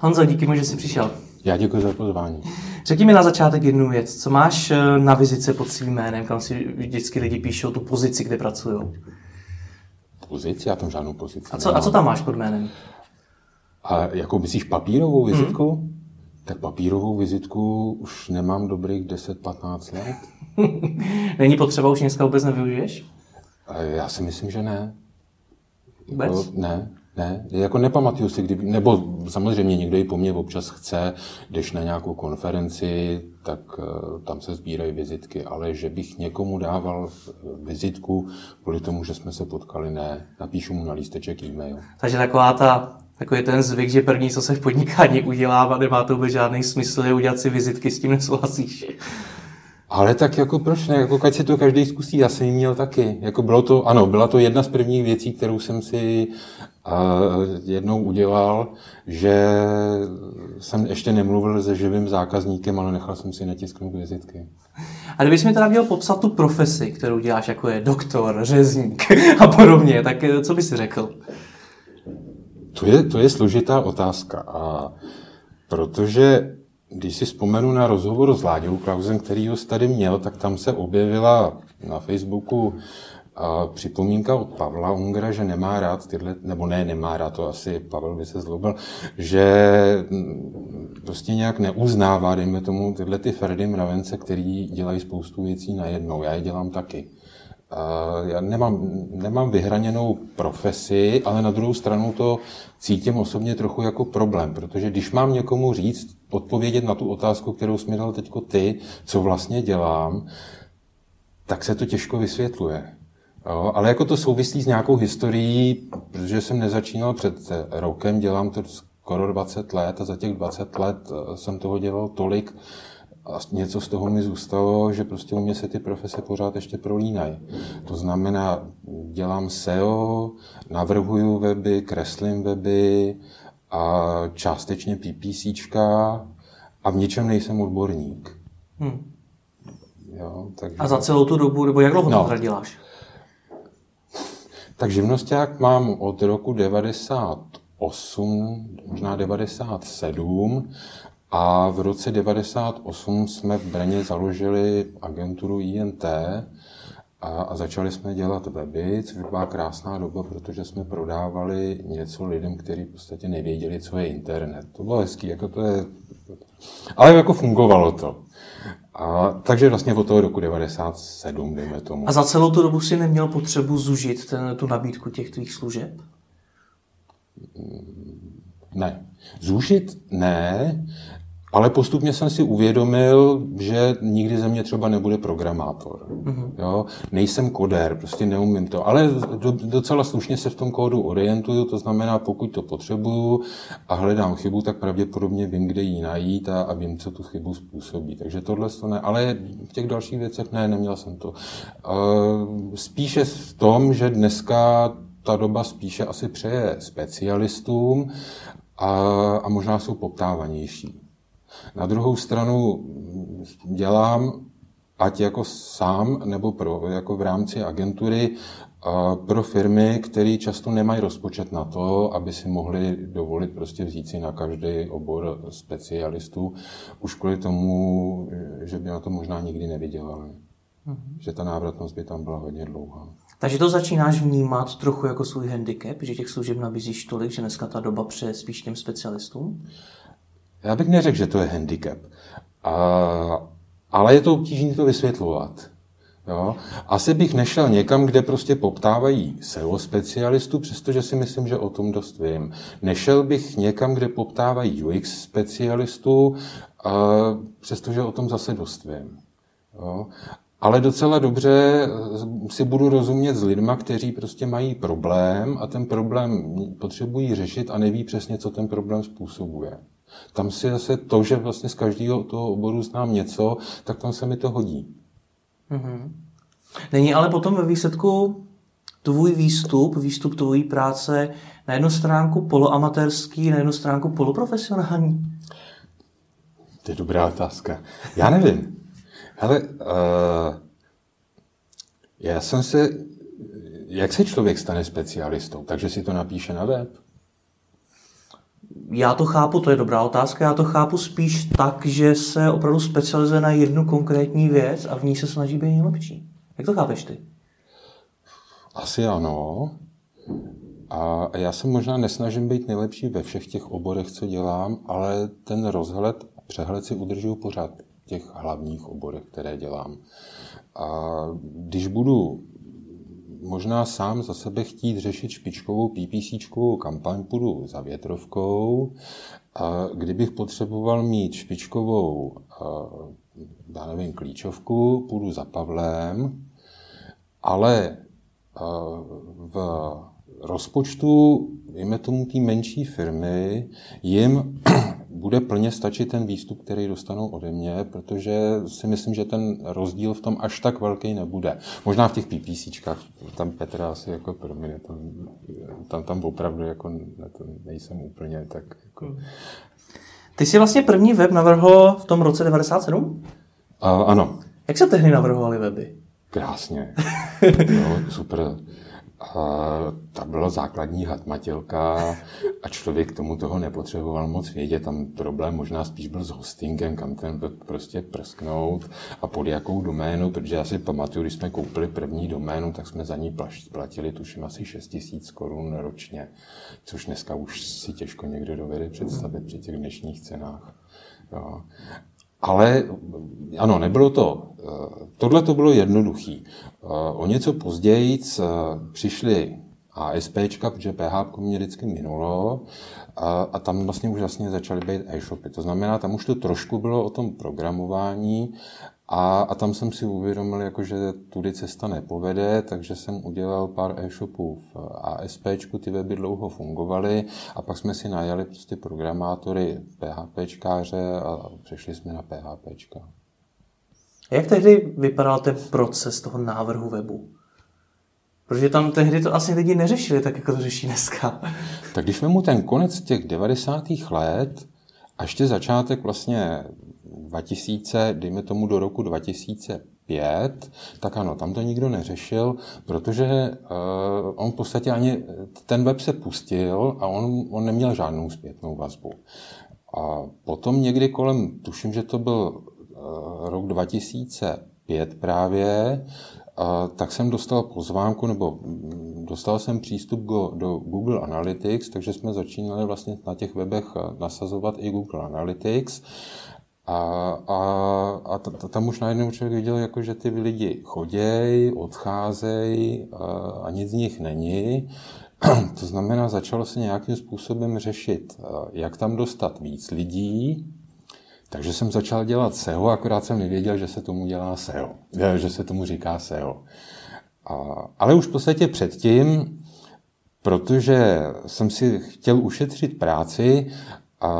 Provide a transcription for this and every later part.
Honzo, díky mu, že jsi přišel. Já děkuji za pozvání. Řekni mi na začátek jednu věc. Co máš eh, na vizice pod svým jménem, kam si vždycky lidi píšou tu pozici, kde pracují? Pozici? Já tam žádnou pozici A co, a co tam máš pod jménem? A jako myslíš papírovou vizitku? Hmm. Tak papírovou vizitku už nemám dobrých 10-15 let. Není potřeba, už dneska vůbec nevyužiješ? A já si myslím, že ne. Vůbec? Jako, ne, ne. Jako nepamatuju si, kdy, nebo samozřejmě někdo i po mně občas chce, když na nějakou konferenci, tak uh, tam se sbírají vizitky, ale že bych někomu dával eh, vizitku kvůli tomu, že jsme se potkali, ne. Napíšu mu na lísteček e-mail. Takže taková ta takový ten zvyk, že první, co se v podnikání udělá, nemá to vůbec žádný smysl, je udělat si vizitky, s tím nesouhlasíš. Ale tak jako proč ne? Jako ať si to každý zkusí, já jsem ji měl taky. Jako bylo to, ano, byla to jedna z prvních věcí, kterou jsem si uh, jednou udělal, že jsem ještě nemluvil se živým zákazníkem, ale nechal jsem si natisknout vizitky. A kdybys mi teda měl popsat tu profesi, kterou děláš, jako je doktor, řezník a podobně, tak eh, co bys řekl? To je, to je složitá otázka. A protože když si vzpomenu na rozhovor s Láďou Klausem, který ho tady měl, tak tam se objevila na Facebooku a připomínka od Pavla Ungra, že nemá rád tyhle, nebo ne, nemá rád, to asi Pavel by se zlobil, že prostě nějak neuznává, dejme tomu, tyhle ty Ferdy mravence, který dělají spoustu věcí najednou. Já je dělám taky. Já nemám, nemám vyhraněnou profesi, ale na druhou stranu to cítím osobně trochu jako problém, protože když mám někomu říct, odpovědět na tu otázku, kterou jsi mi dal teďko ty, co vlastně dělám, tak se to těžko vysvětluje. Jo, ale jako to souvislí s nějakou historií, protože jsem nezačínal před rokem, dělám to skoro 20 let a za těch 20 let eh, jsem toho dělal tolik, a něco z toho mi zůstalo, že prostě u mě se ty profese pořád ještě prolínají. To znamená, dělám SEO, navrhuju weby, kreslím weby a částečně PPCčka a v ničem nejsem odborník. Hmm. Jo, takže... A za celou tu dobu, nebo jak dlouho no. to děláš? Tak živnosták mám od roku 98, možná 97 a v roce 98 jsme v Brně založili agenturu INT a, a začali jsme dělat weby, což byla krásná doba, protože jsme prodávali něco lidem, kteří v podstatě nevěděli, co je internet. To bylo hezký, jako to je... Ale jako fungovalo to. A, takže vlastně od toho roku 97, dejme tomu. A za celou tu dobu si neměl potřebu zužit ten, tu nabídku těch tvých služeb? Ne. Zúžit ne, ale postupně jsem si uvědomil, že nikdy ze mě třeba nebude programátor. Mm-hmm. Jo? Nejsem kodér, prostě neumím to. Ale docela slušně se v tom kódu orientuju, to znamená, pokud to potřebuju a hledám chybu, tak pravděpodobně vím, kde ji najít a, a vím, co tu chybu způsobí. Takže tohle to ne. Ale v těch dalších věcech ne, neměl jsem to. Spíše v tom, že dneska ta doba spíše asi přeje specialistům a, a možná jsou poptávanější. Na druhou stranu dělám, ať jako sám nebo pro, jako v rámci agentury, pro firmy, které často nemají rozpočet na to, aby si mohli dovolit prostě vzít si na každý obor specialistů, už kvůli tomu, že by na to možná nikdy nevydělali. Mm-hmm. Že ta návratnost by tam byla hodně dlouhá. Takže to začínáš vnímat trochu jako svůj handicap, že těch služeb nabízíš tolik, že dneska ta doba přeje spíš těm specialistům? Já bych neřekl, že to je handicap. A, ale je to obtížné to vysvětlovat. Jo? Asi bych nešel někam, kde prostě poptávají SEO specialistů, přestože si myslím, že o tom dost vím. Nešel bych někam, kde poptávají UX specialistů, a přestože o tom zase dost vím. Jo? Ale docela dobře si budu rozumět s lidma, kteří prostě mají problém a ten problém potřebují řešit a neví přesně, co ten problém způsobuje. Tam si zase to, že vlastně z každého toho oboru znám něco, tak tam se mi to hodí. Mm-hmm. Není ale potom ve výsledku tvůj výstup, výstup tvojí práce na jednu stránku poloamatérský, na jednu stránku poloprofesionální? To je dobrá otázka. Já nevím. Hele, uh, já jsem se... Jak se člověk stane specialistou? Takže si to napíše na web? Já to chápu, to je dobrá otázka, já to chápu spíš tak, že se opravdu specializuje na jednu konkrétní věc a v ní se snaží být nejlepší. Jak to chápeš ty? Asi ano. A já se možná nesnažím být nejlepší ve všech těch oborech, co dělám, ale ten rozhled, přehled si udržuju pořád těch hlavních oborech, které dělám. A když budu možná sám za sebe chtít řešit špičkovou PPCčkovou kampaň, půjdu za větrovkou. A kdybych potřeboval mít špičkovou, já nevím, klíčovku, půjdu za Pavlem, ale v rozpočtu, jme tomu té menší firmy, jim bude plně stačit ten výstup, který dostanou ode mě, protože si myslím, že ten rozdíl v tom až tak velký nebude. Možná v těch PPCčkách, tam Petra asi jako pro mě, tam, tam, tam opravdu jako nejsem úplně tak jako... Ty jsi vlastně první web navrhl v tom roce 97? A, ano. Jak se tehdy navrhovaly weby? Krásně. no, super. Ta byla základní hatmatilka a člověk tomu toho nepotřeboval moc vědět. Tam problém možná spíš byl s hostingem, kam ten web prostě prsknout a pod jakou doménu, protože já si pamatuju, když jsme koupili první doménu, tak jsme za ní platili tuším asi 6 tisíc korun ročně, což dneska už si těžko někdo dovede představit při těch dnešních cenách. Jo. Ale ano, nebylo to. Eh, tohle to bylo jednoduchý. Eh, o něco později eh, přišli ASP, protože PHP mě vždycky minulo a, a tam vlastně už vlastně začaly být e-shopy. To znamená, tam už to trošku bylo o tom programování a, a tam jsem si uvědomil, jako, že tudy cesta nepovede, takže jsem udělal pár e-shopů v ASP, ty weby dlouho fungovaly a pak jsme si najali prostě programátory PHPčkáře a přešli jsme na PHPčka. Jak tehdy vypadal ten proces toho návrhu webu? Protože tam tehdy to asi lidi neřešili tak, jako to řeší dneska. Tak když mu ten konec těch 90. let a ještě začátek vlastně 2000, dejme tomu do roku 2005, tak ano, tam to nikdo neřešil, protože uh, on v podstatě ani, ten web se pustil a on, on neměl žádnou zpětnou vazbu. A potom někdy kolem, tuším, že to byl uh, rok 2005 právě, tak jsem dostal pozvánku, nebo mm, dostal jsem přístup do Google Analytics, takže jsme začínali vlastně na těch webech nasazovat i Google Analytics. A, a, a tam už najednou člověk viděl, jako, že ty lidi chodějí, odcházejí a, a nic z nich není. To znamená, začalo se nějakým způsobem řešit, jak tam dostat víc lidí, takže jsem začal dělat SEO, akorát jsem nevěděl, že se tomu dělá SEO, že se tomu říká SEO. A, ale už v podstatě předtím, protože jsem si chtěl ušetřit práci, a,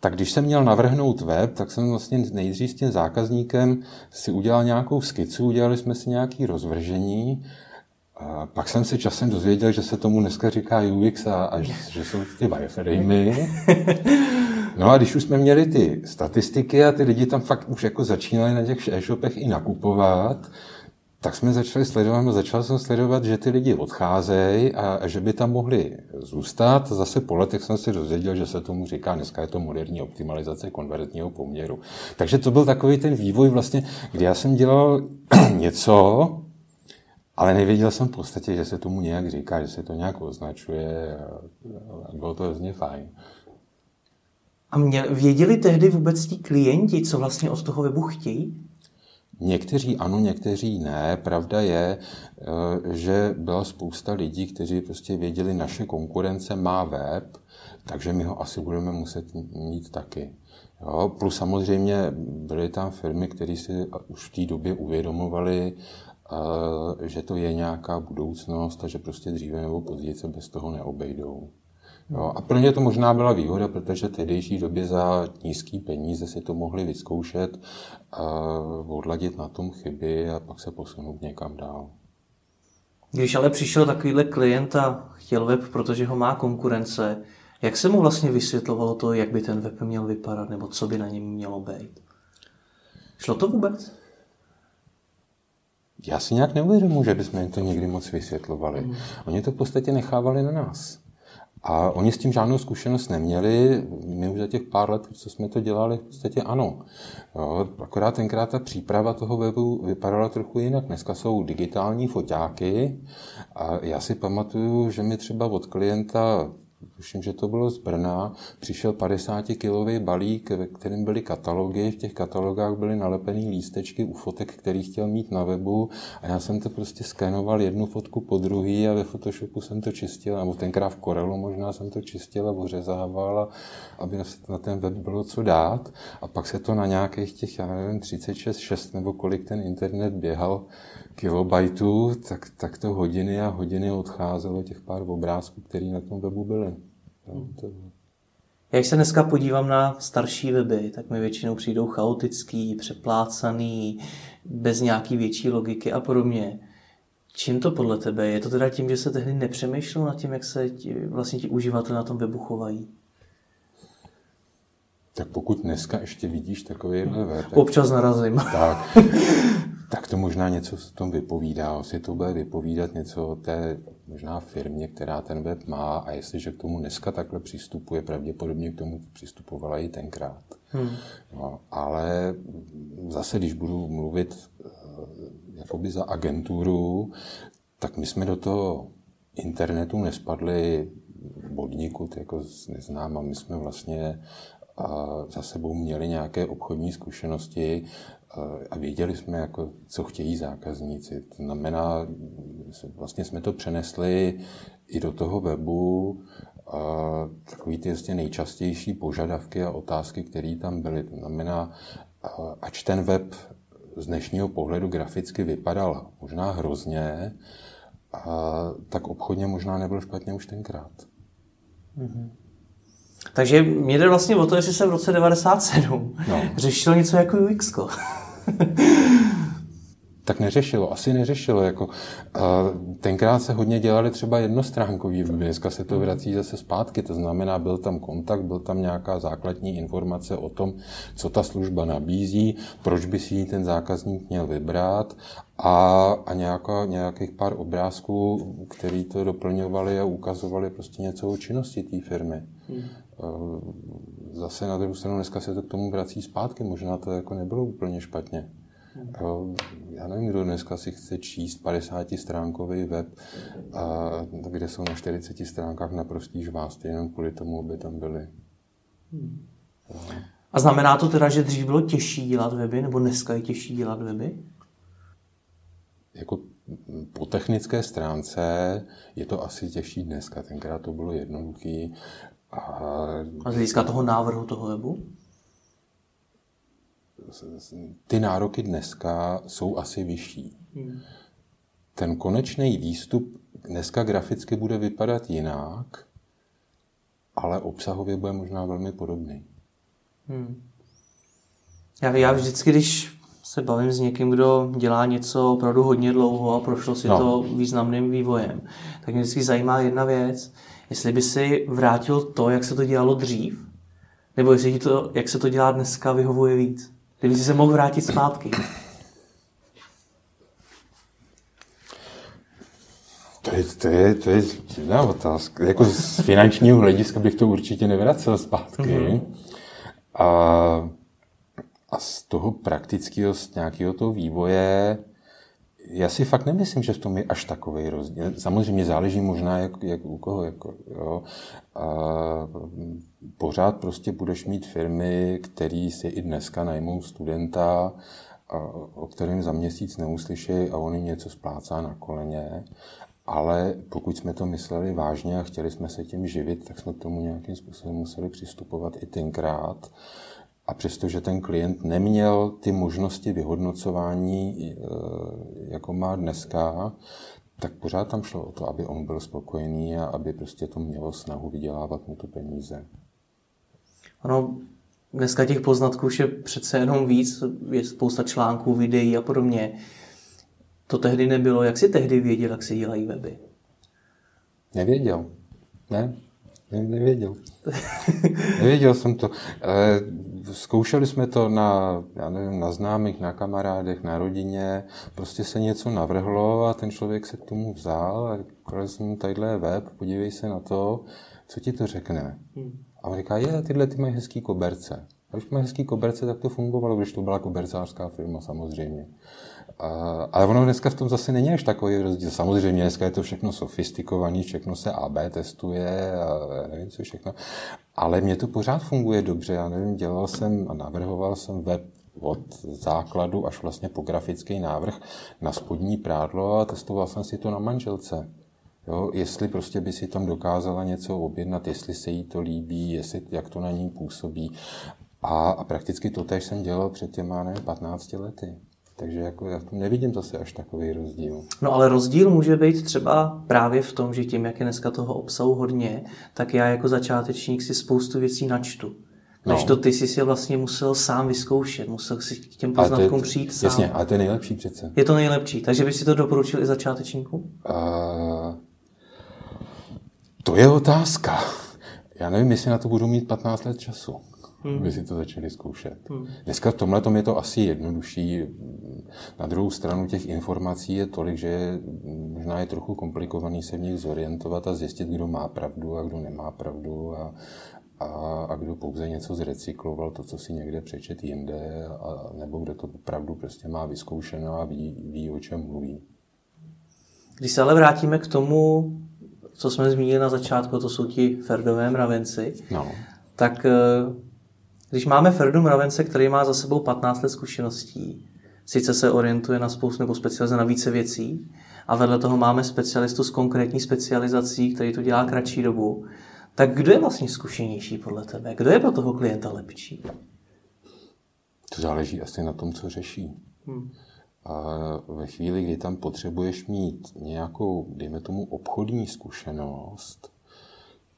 tak když jsem měl navrhnout web, tak jsem vlastně nejdřív s tím zákazníkem si udělal nějakou skicu, udělali jsme si nějaké rozvržení, a pak jsem se časem dozvěděl, že se tomu dneska říká UX a, a že jsou ty wireframey. No a když už jsme měli ty statistiky a ty lidi tam fakt už jako začínali na těch e-shopech i nakupovat, tak jsme začali sledovat, začal jsem sledovat, že ty lidi odcházejí a, a že by tam mohli zůstat. Zase po letech jsem si dozvěděl, že se tomu říká, dneska je to moderní optimalizace konvertního poměru. Takže to byl takový ten vývoj vlastně, kdy já jsem dělal něco, ale nevěděl jsem v podstatě, že se tomu nějak říká, že se to nějak označuje a bylo to hrozně fajn. A mě, věděli tehdy vůbec ti klienti, co vlastně od toho webu chtějí? Někteří ano, někteří ne. Pravda je, eh, že byla spousta lidí, kteří prostě věděli, naše konkurence má web, takže my ho asi budeme muset mít taky. Jo, plus samozřejmě byly tam firmy, které si už v té době uvědomovaly, eh, že to je nějaká budoucnost a že prostě dříve nebo později se bez toho neobejdou. Jo, a pro ně to možná byla výhoda, protože v tehdejší době za nízký peníze si to mohli vyzkoušet, a odladit na tom chyby a pak se posunout někam dál. Když ale přišel takovýhle klient a chtěl web, protože ho má konkurence, jak se mu vlastně vysvětlovalo to, jak by ten web měl vypadat, nebo co by na něm mělo být? Šlo to vůbec? Já si nějak neuvědomuji, že bychom jim to někdy moc vysvětlovali. Mm. Oni to v podstatě nechávali na nás. A oni s tím žádnou zkušenost neměli. My už za těch pár let, co jsme to dělali, v podstatě ano. Jo, akorát tenkrát ta příprava toho webu vypadala trochu jinak. Dneska jsou digitální foťáky a já si pamatuju, že mi třeba od klienta tuším, že to bylo z Brna, přišel 50-kilový balík, ve kterém byly katalogy. V těch katalogách byly nalepené lístečky u fotek, který chtěl mít na webu a já jsem to prostě skenoval jednu fotku po druhý a ve Photoshopu jsem to čistil, nebo tenkrát v Corelu možná jsem to čistil a ořezával, aby na ten web bylo co dát. A pak se to na nějakých těch, já nevím, 36, 6 nebo kolik ten internet běhal, kilobajtů, tak, tak to hodiny a hodiny odcházelo těch pár obrázků, které na tom webu byly. Jak se dneska podívám na starší weby, tak mi většinou přijdou chaotický, přeplácaný, bez nějaký větší logiky a podobně. Čím to podle tebe? Je to teda tím, že se tehdy nepřemýšlelo nad tím, jak se ti, vlastně ti uživatelé na tom webu chovají? Tak pokud dneska ještě vidíš takový web... Občas narazím. Tak, tak to možná něco o tom vypovídá. Asi to bude vypovídat něco o té možná firmě, která ten web má a jestliže k tomu dneska takhle přistupuje, pravděpodobně k tomu přistupovala i tenkrát. Hmm. No, ale zase, když budu mluvit eh, jakoby za agenturu, tak my jsme do toho internetu nespadli bodníku, jako neznám, a my jsme vlastně a za sebou měli nějaké obchodní zkušenosti a věděli jsme, jako, co chtějí zákazníci. To znamená, vlastně jsme to přenesli i do toho webu, a takový ty vlastně nejčastější požadavky a otázky, které tam byly. To znamená, ač ten web z dnešního pohledu graficky vypadal možná hrozně, a tak obchodně možná nebyl špatně už tenkrát. Mm-hmm. Takže mě jde vlastně o to, jestli se v roce 97 no. řešilo něco jako UX. tak neřešilo, asi neřešilo. Jako, uh, tenkrát se hodně dělali třeba jednostránkový weby, dneska se to vrací zase zpátky, to znamená, byl tam kontakt, byl tam nějaká základní informace o tom, co ta služba nabízí, proč by si ji ten zákazník měl vybrat a, a nějaká, nějakých pár obrázků, který to doplňovali a ukazovali prostě něco o činnosti té firmy. Hmm. Zase na druhou stranu dneska se to k tomu vrací zpátky, možná to jako nebylo úplně špatně. Hmm. Já nevím, kdo dneska si chce číst 50-stránkový web, a, kde jsou na 40 stránkách naprostý žvásty, jenom kvůli tomu, aby tam byly. Hmm. A znamená to teda, že dřív bylo těžší dělat weby, nebo dneska je těžší dělat weby? Jako po technické stránce je to asi těžší dneska. Tenkrát to bylo jednoduché. A, z hlediska toho návrhu toho webu? Ty nároky dneska jsou asi vyšší. Hmm. Ten konečný výstup dneska graficky bude vypadat jinak, ale obsahově bude možná velmi podobný. Hmm. Já, já vždycky, když se bavím s někým, kdo dělá něco opravdu hodně dlouho a prošlo si no. to významným vývojem, tak mě vždycky zajímá jedna věc, jestli by si vrátil to, jak se to dělalo dřív, nebo jestli ti to, jak se to dělá dneska, vyhovuje víc. Kdyby si se mohl vrátit zpátky. To je, to je, to je jiná otázka. Jako z finančního hlediska bych to určitě nevracel zpátky. Mm-hmm. A a z toho praktického, z nějakého toho vývoje, já si fakt nemyslím, že v tom je až takový rozdíl. Samozřejmě záleží možná, jak, jak u koho. Jako, jo. A pořád prostě budeš mít firmy, které si i dneska najmou studenta, a, o kterém za měsíc neuslyší a on jim něco splácá na koleně. Ale pokud jsme to mysleli vážně a chtěli jsme se tím živit, tak jsme k tomu nějakým způsobem museli přistupovat i tenkrát. A přestože ten klient neměl ty možnosti vyhodnocování, eh, jako má dneska, tak pořád tam šlo o to, aby on byl spokojený a aby prostě to mělo snahu vydělávat mu to peníze. Ano, dneska těch poznatků je přece jenom víc, je spousta článků, videí a podobně. To tehdy nebylo. Jak si tehdy věděl, jak se dělají weby? Nevěděl. Ne, ne nevěděl. nevěděl jsem to. Eh, zkoušeli jsme to na, já nevím, na známých, na kamarádech, na rodině. Prostě se něco navrhlo a ten člověk se k tomu vzal a říkal jsem, tadyhle je web, podívej se na to. co ti to řekne? Hmm. A on říká, je, tyhle ty mají hezký koberce. A když mají hezký koberce, tak to fungovalo, když to byla kobercářská firma samozřejmě. A, ale ono dneska v tom zase není až takový rozdíl. Samozřejmě dneska je to všechno sofistikované, všechno se AB testuje a nevím co všechno. Ale mě to pořád funguje dobře. Já nevím, dělal jsem a navrhoval jsem web od základu až vlastně po grafický návrh na spodní prádlo a testoval jsem si to na manželce. Jo, jestli prostě by si tam dokázala něco objednat, jestli se jí to líbí, jestli, jak to na ní působí. A, a prakticky to tež jsem dělal před těma, nevím, 15 lety. Takže jako já v tom nevidím zase až takový rozdíl. No ale rozdíl může být třeba právě v tom, že tím, jak je dneska toho obsahu hodně, tak já jako začátečník si spoustu věcí načtu. Než no. to ty jsi si vlastně musel sám vyzkoušet, musel si k těm poznatkům přijít sám. Jasně, ale to je nejlepší přece. Je to nejlepší, takže bys si to doporučil i začátečníkům? Uh, to je otázka. Já nevím, jestli na to budu mít 15 let času hmm. aby si to začali zkoušet. Hmm. Dneska v tomhle je to asi jednodušší. Na druhou stranu těch informací je tolik, že možná je trochu komplikovaný se v nich zorientovat a zjistit, kdo má pravdu a kdo nemá pravdu a, a, a kdo pouze něco zrecykloval, to, co si někde přečet jinde, a, nebo kdo to opravdu prostě má vyzkoušeno a ví, ví, o čem mluví. Když se ale vrátíme k tomu, co jsme zmínili na začátku, to jsou ti ferdové mravenci, no. tak eh, když máme Ferdu Mravence, který má za sebou 15 let zkušeností, sice se orientuje na spoustu nebo specializuje na více věcí, a vedle toho máme specialistu s konkrétní specializací, který to dělá kratší dobu, tak kdo je vlastně zkušenější podle tebe? Kdo je pro toho klienta lepší? To záleží asi na tom, co řeší. Hmm. A ve chvíli, kdy tam potřebuješ mít nějakou, dejme tomu, obchodní zkušenost,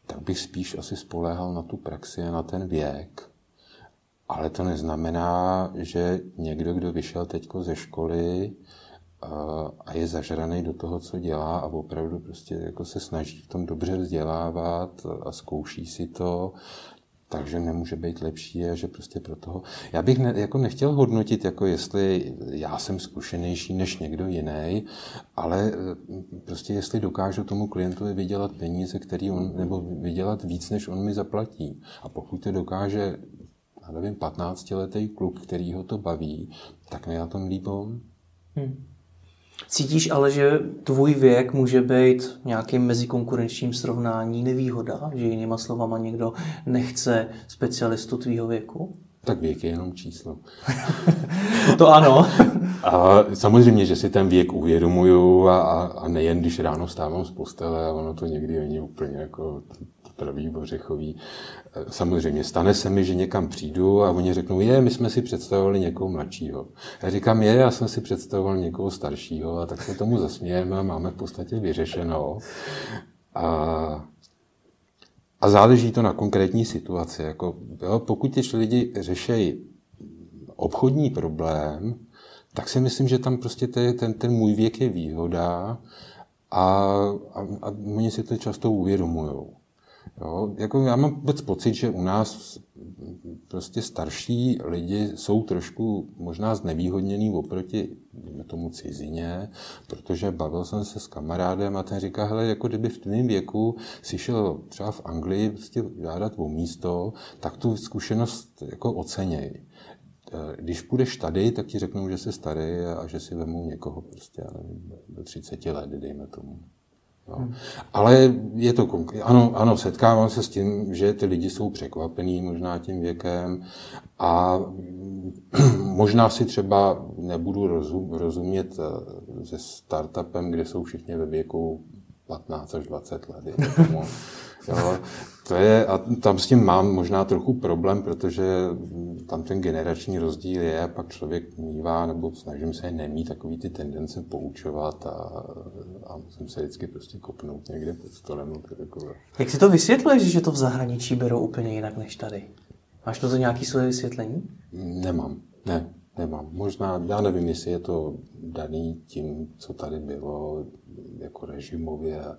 tak bych spíš asi spoléhal na tu praxi a na ten věk, ale to neznamená, že někdo, kdo vyšel teď ze školy a je zažraný do toho, co dělá a opravdu prostě jako se snaží v tom dobře vzdělávat a zkouší si to, takže nemůže být lepší a že prostě pro toho... Já bych ne, jako nechtěl hodnotit, jako jestli já jsem zkušenější než někdo jiný, ale prostě jestli dokážu tomu klientovi vydělat peníze, který on, nebo vydělat víc, než on mi zaplatí. A pokud to dokáže já nevím, 15-letý kluk, který ho to baví, tak ne na tom líp Hmm. Cítíš ale, že tvůj věk může být nějakým mezikonkurenčním srovnání nevýhoda, že jinýma slovama někdo nechce specialistu tvýho věku? Tak věk je jenom číslo. to ano. a samozřejmě, že si ten věk uvědomuju a, a nejen když ráno vstávám z postele a ono to někdy není úplně jako pravý ořechový. Samozřejmě stane se mi, že někam přijdu a oni řeknou, je, my jsme si představovali někoho mladšího. Já říkám, je, já jsem si představoval někoho staršího a tak se tomu zasmějeme a máme v podstatě vyřešeno. A, a záleží to na konkrétní situaci. Jako, jo, pokud ti lidi řešejí obchodní problém, tak si myslím, že tam prostě ten, ten můj věk je výhoda a, a, a oni si to často uvědomují. Jo, jako já mám vůbec pocit, že u nás prostě starší lidi jsou trošku možná znevýhodněný oproti tomu cizině, protože bavil jsem se s kamarádem a ten říká, hele, jako kdyby v tvém věku si šel třeba v Anglii prostě žádat o místo, tak tu zkušenost jako oceněj. Když půjdeš tady, tak ti řeknou, že jsi starý a že si vemou někoho prostě, nevím, do 30 let, dejme tomu. No. Hmm. Ale je to ano, ano, setkávám se s tím, že ty lidi jsou překvapení možná tím věkem a možná si třeba nebudu rozum, rozumět eh, se startupem, kde jsou všichni ve věku 15 až 20 let. Jo. To je, a tam s tím mám možná trochu problém, protože tam ten generační rozdíl je a pak člověk mývá, nebo snažím se nemít takový ty tendence poučovat a, a musím se vždycky prostě kopnout někde pod stolem. Takové. Jak si to vysvětluješ, že to v zahraničí berou úplně jinak než tady? Máš to za nějaké své vysvětlení? Nemám, ne, nemám. Možná, já nevím, jestli je to daný tím, co tady bylo, jako režimově, a,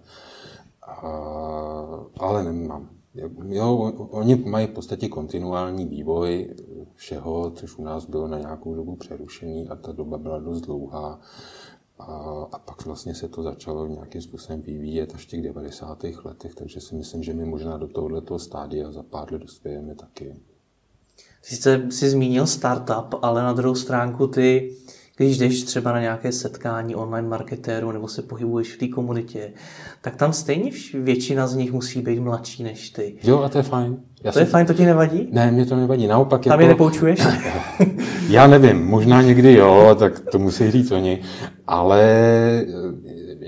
ale nemám. Jo, oni mají v podstatě kontinuální vývoj všeho, což u nás bylo na nějakou dobu přerušený a ta doba byla dost dlouhá. A, a pak vlastně se to začalo nějakým způsobem vyvíjet až v těch 90. letech, takže si myslím, že my možná do tohoto stádia za pár let dospějeme taky. Sice jsi zmínil startup, ale na druhou stránku ty, když jdeš třeba na nějaké setkání online marketérů nebo se pohybuješ v té komunitě, tak tam stejně většina z nich musí být mladší než ty. Jo, a to je fajn. Já to jsem... je fajn, to ti nevadí? Ne, mě to nevadí. Naopak Tam je nepoučuješ? Já nevím, možná někdy jo, tak to musí říct oni, ale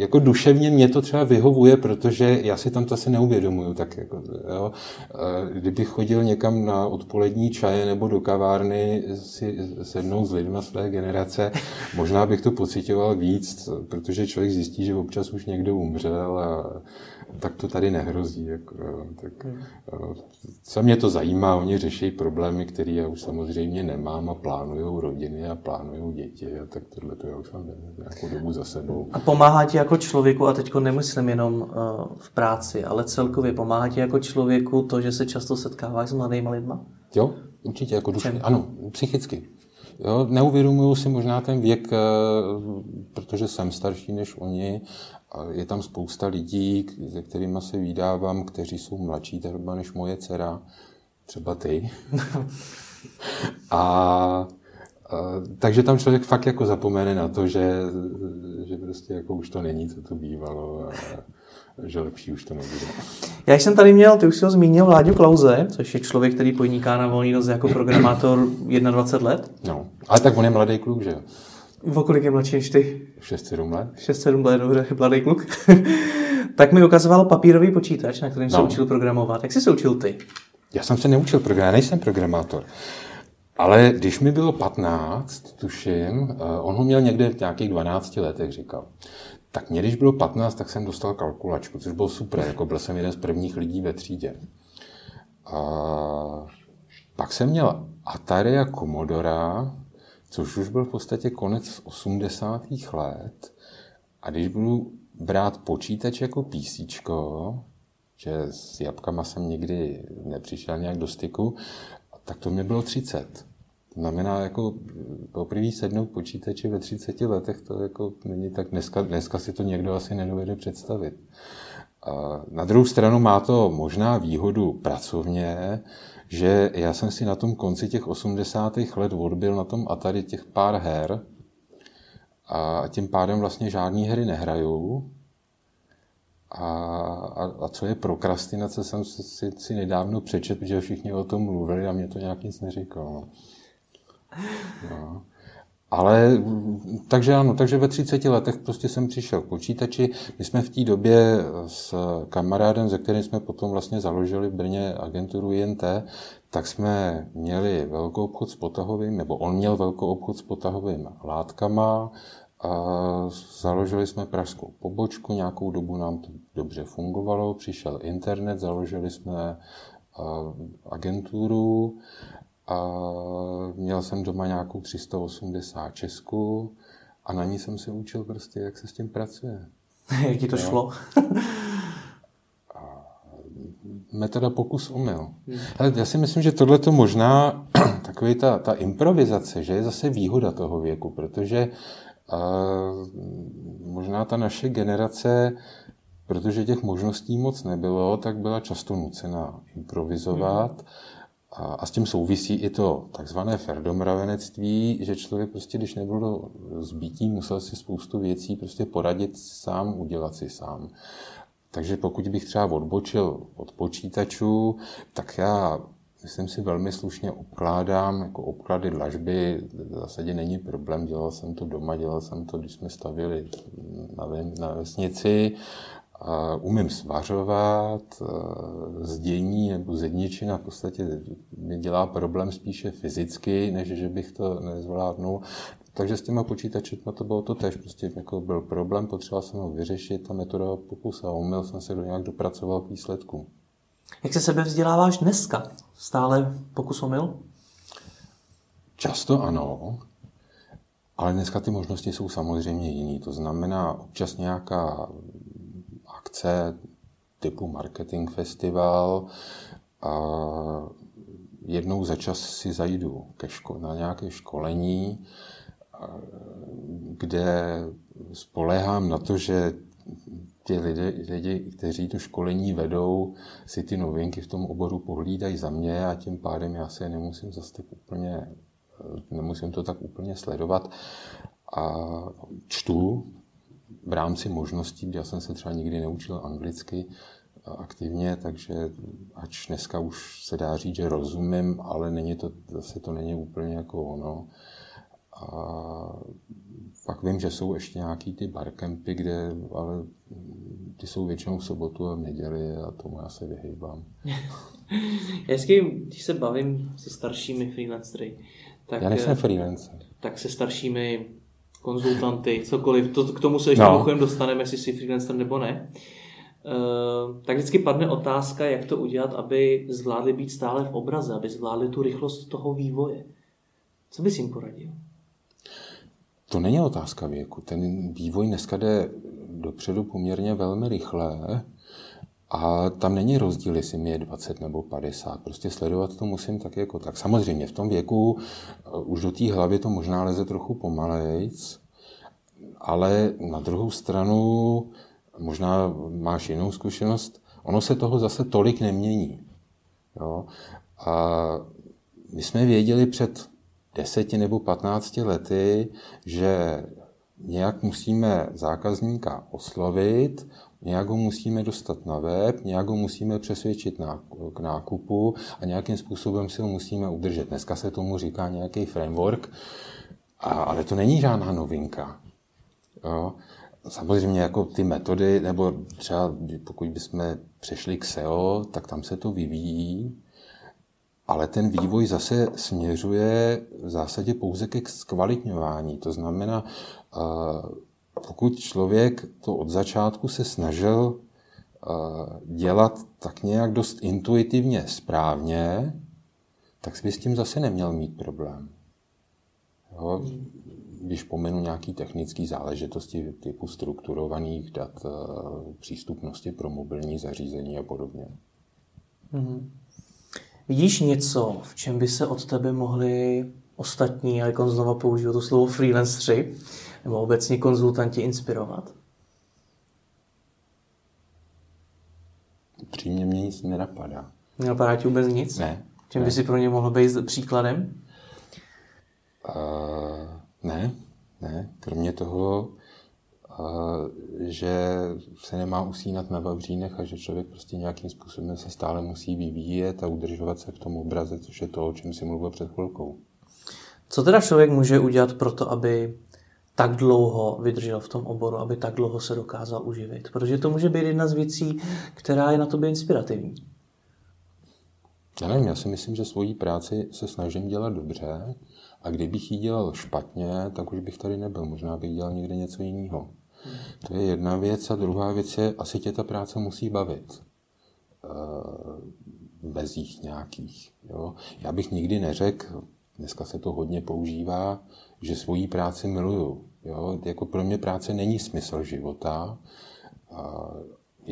jako duševně mě to třeba vyhovuje, protože já si tam to asi neuvědomuju. Tak jako, jo. Kdybych chodil někam na odpolední čaje nebo do kavárny si sednout s lidmi své generace, možná bych to pocitoval víc, protože člověk zjistí, že občas už někdo umřel a tak to tady nehrozí. Jako, tak, hmm. co mě to zajímá, oni řeší problémy, které já už samozřejmě nemám a plánují rodiny a plánují děti a tak tohle to já už mám nějakou dobu za sebou. A pomáhá ti jako člověku, a teď nemyslím jenom v práci, ale celkově pomáhá ti jako člověku to, že se často setkáváš s mladými lidmi? Jo, určitě, jako duši. Ano, psychicky. Jo, neuvědomuju si možná ten věk, protože jsem starší než oni je tam spousta lidí, se kterými se vydávám, kteří jsou mladší třeba než moje dcera, třeba ty. a, a, takže tam člověk fakt jako zapomene na to, že, že prostě jako už to není, co to bývalo. A, že lepší už to nebude. Já jsem tady měl, ty už si ho zmínil, Vláďu Klauze, což je člověk, který podniká na volný noze jako programátor 21 let. No, ale tak on je mladý kluk, že jo? O kolik je mladší než ty? 6-7 let. 6-7 let, dobře, mladý kluk. tak mi ukazoval papírový počítač, na kterém no. se učil programovat. Jak jsi se učil ty? Já jsem se neučil programovat, já nejsem programátor. Ale když mi bylo 15, tuším, eh, on ho měl někde v nějakých 12 letech, říkal. Tak mě, když bylo 15, tak jsem dostal kalkulačku, což bylo super, jako byl jsem jeden z prvních lidí ve třídě. A pak jsem měl Atari a Commodora, což už byl v podstatě konec 80. let. A když budu brát počítač jako PC, že s jabkama jsem nikdy nepřišel nějak do styku, tak to mi bylo 30. To znamená, jako poprvé sednout počítači ve 30 letech, to jako není tak, dneska, dneska si to někdo asi nedovede představit. Na druhou stranu má to možná výhodu pracovně, že já jsem si na tom konci těch 80. let odbil na tom Atari těch pár her a tím pádem vlastně žádné hry nehrajou. A, a, a co je prokrastinace, jsem si, si nedávno přečet, že všichni o tom mluvili a mě to nějak nic neříkalo. No. Ale takže ano, takže ve 30 letech prostě jsem přišel k počítači. My jsme v té době s kamarádem, ze kterým jsme potom vlastně založili v Brně agenturu INT, tak jsme měli velkou obchod s potahovým, nebo on měl velkou obchod s potahovými látkama, a založili jsme pražskou pobočku, nějakou dobu nám to dobře fungovalo, přišel internet, založili jsme agenturu a měl jsem doma nějakou 380 Česku a na ní jsem se učil prostě, jak se s tím pracuje. jak ti to jo? šlo? metoda pokus omyl. Hmm. Ale já si myslím, že tohle to možná, takový ta, ta improvizace, že je zase výhoda toho věku, protože uh, možná ta naše generace, protože těch možností moc nebylo, tak byla často nucena improvizovat. Hmm. A, a s tím souvisí i to takzvané ferdomravenectví, že člověk prostě, když nebyl zbytí, musel si spoustu věcí prostě poradit sám, udělat si sám. Takže pokud bych třeba odbočil od počítačů, tak já myslím si velmi slušně obkládám, jako obklady dlažby v zásadě není problém, dělal jsem to doma, dělal jsem to, když jsme stavili na, na vesnici, umím svařovat, zdění nebo zedničina v podstatě mi dělá problém spíše fyzicky, než že bych to nezvládnul. Takže s těma počítačima to bylo to tež. Prostě jako byl problém, potřeboval jsem ho vyřešit, ta metoda pokus a omyl jsem se do nějak dopracoval k výsledku. Jak se sebe vzděláváš dneska? Stále pokus omyl? Často ano, ale dneska ty možnosti jsou samozřejmě jiný. To znamená občas nějaká akce typu marketing festival a jednou za čas si zajdu ke ško- na nějaké školení, kde spolehám na to, že ti lidi, lidi, kteří to školení vedou, si ty novinky v tom oboru pohlídají za mě a tím pádem já se nemusím zase tak úplně, nemusím to tak úplně sledovat. A čtu v rámci možností, já jsem se třeba nikdy neučil anglicky aktivně, takže ač dneska už se dá říct, že rozumím, ale není to, zase to není úplně jako ono. A pak vím, že jsou ještě nějaký ty barkempy, kde, ale ty jsou většinou v sobotu a v neděli a tomu já se vyhýbám. Hezky, když se bavím se staršími freelancery, tak... Já nejsem freelancer. Tak se staršími konzultanty, cokoliv, to, k tomu se ještě no. dostaneme, jestli jsi freelancer nebo ne. Uh, tak vždycky padne otázka, jak to udělat, aby zvládli být stále v obraze, aby zvládli tu rychlost toho vývoje. Co bys jim poradil? To není otázka věku. Ten vývoj dneska jde dopředu poměrně velmi rychle a tam není rozdíl, jestli mi je 20 nebo 50. Prostě sledovat to musím tak jako tak. Samozřejmě v tom věku eh, už do té hlavy to možná leze trochu pomalejc, ale na druhou stranu možná máš jinou zkušenost, ono se toho zase tolik nemění. Jo? A my jsme věděli před deseti nebo patnácti lety, že nějak musíme zákazníka oslovit, nějak ho musíme dostat na web, nějak ho musíme přesvědčit na, k nákupu a nějakým způsobem si ho musíme udržet. Dneska se tomu říká nějaký framework, a, ale to není žádná novinka. Jo. Samozřejmě jako ty metody, nebo třeba pokud bychom přešli k SEO, tak tam se to vyvíjí, ale ten vývoj zase směřuje v zásadě pouze ke zkvalitňování. To znamená, eh, pokud člověk to od začátku se snažil eh, dělat tak nějak dost intuitivně správně, tak by s tím zase neměl mít problém. Jo? Když pomenu nějaké technické záležitosti typu strukturovaných dat, eh, přístupnosti pro mobilní zařízení a podobně. Mm-hmm. Vidíš něco, v čem by se od tebe mohli ostatní, jak on znova použil to slovo freelanceri, nebo obecně konzultanti inspirovat? Přímě mě nic nenapadá. Nenapadá ti vůbec nic? Ne. Čím ne. by si pro ně mohl být příkladem? Uh, ne, ne. Kromě toho, že se nemá usínat na vavřínech a že člověk prostě nějakým způsobem se stále musí vyvíjet a udržovat se v tom obraze, což je to, o čem si mluvil před chvilkou. Co teda člověk může udělat pro to, aby tak dlouho vydržel v tom oboru, aby tak dlouho se dokázal uživit? Protože to může být jedna z věcí, která je na tobě inspirativní. Já nevím, já si myslím, že svoji práci se snažím dělat dobře a kdybych ji dělal špatně, tak už bych tady nebyl. Možná bych dělal někde něco jiného. To je jedna věc. A druhá věc je, asi tě ta práce musí bavit. Eh, bez jich nějakých. Jo? Já bych nikdy neřekl, dneska se to hodně používá, že svoji práci miluju. Jo? Jako pro mě práce není smysl života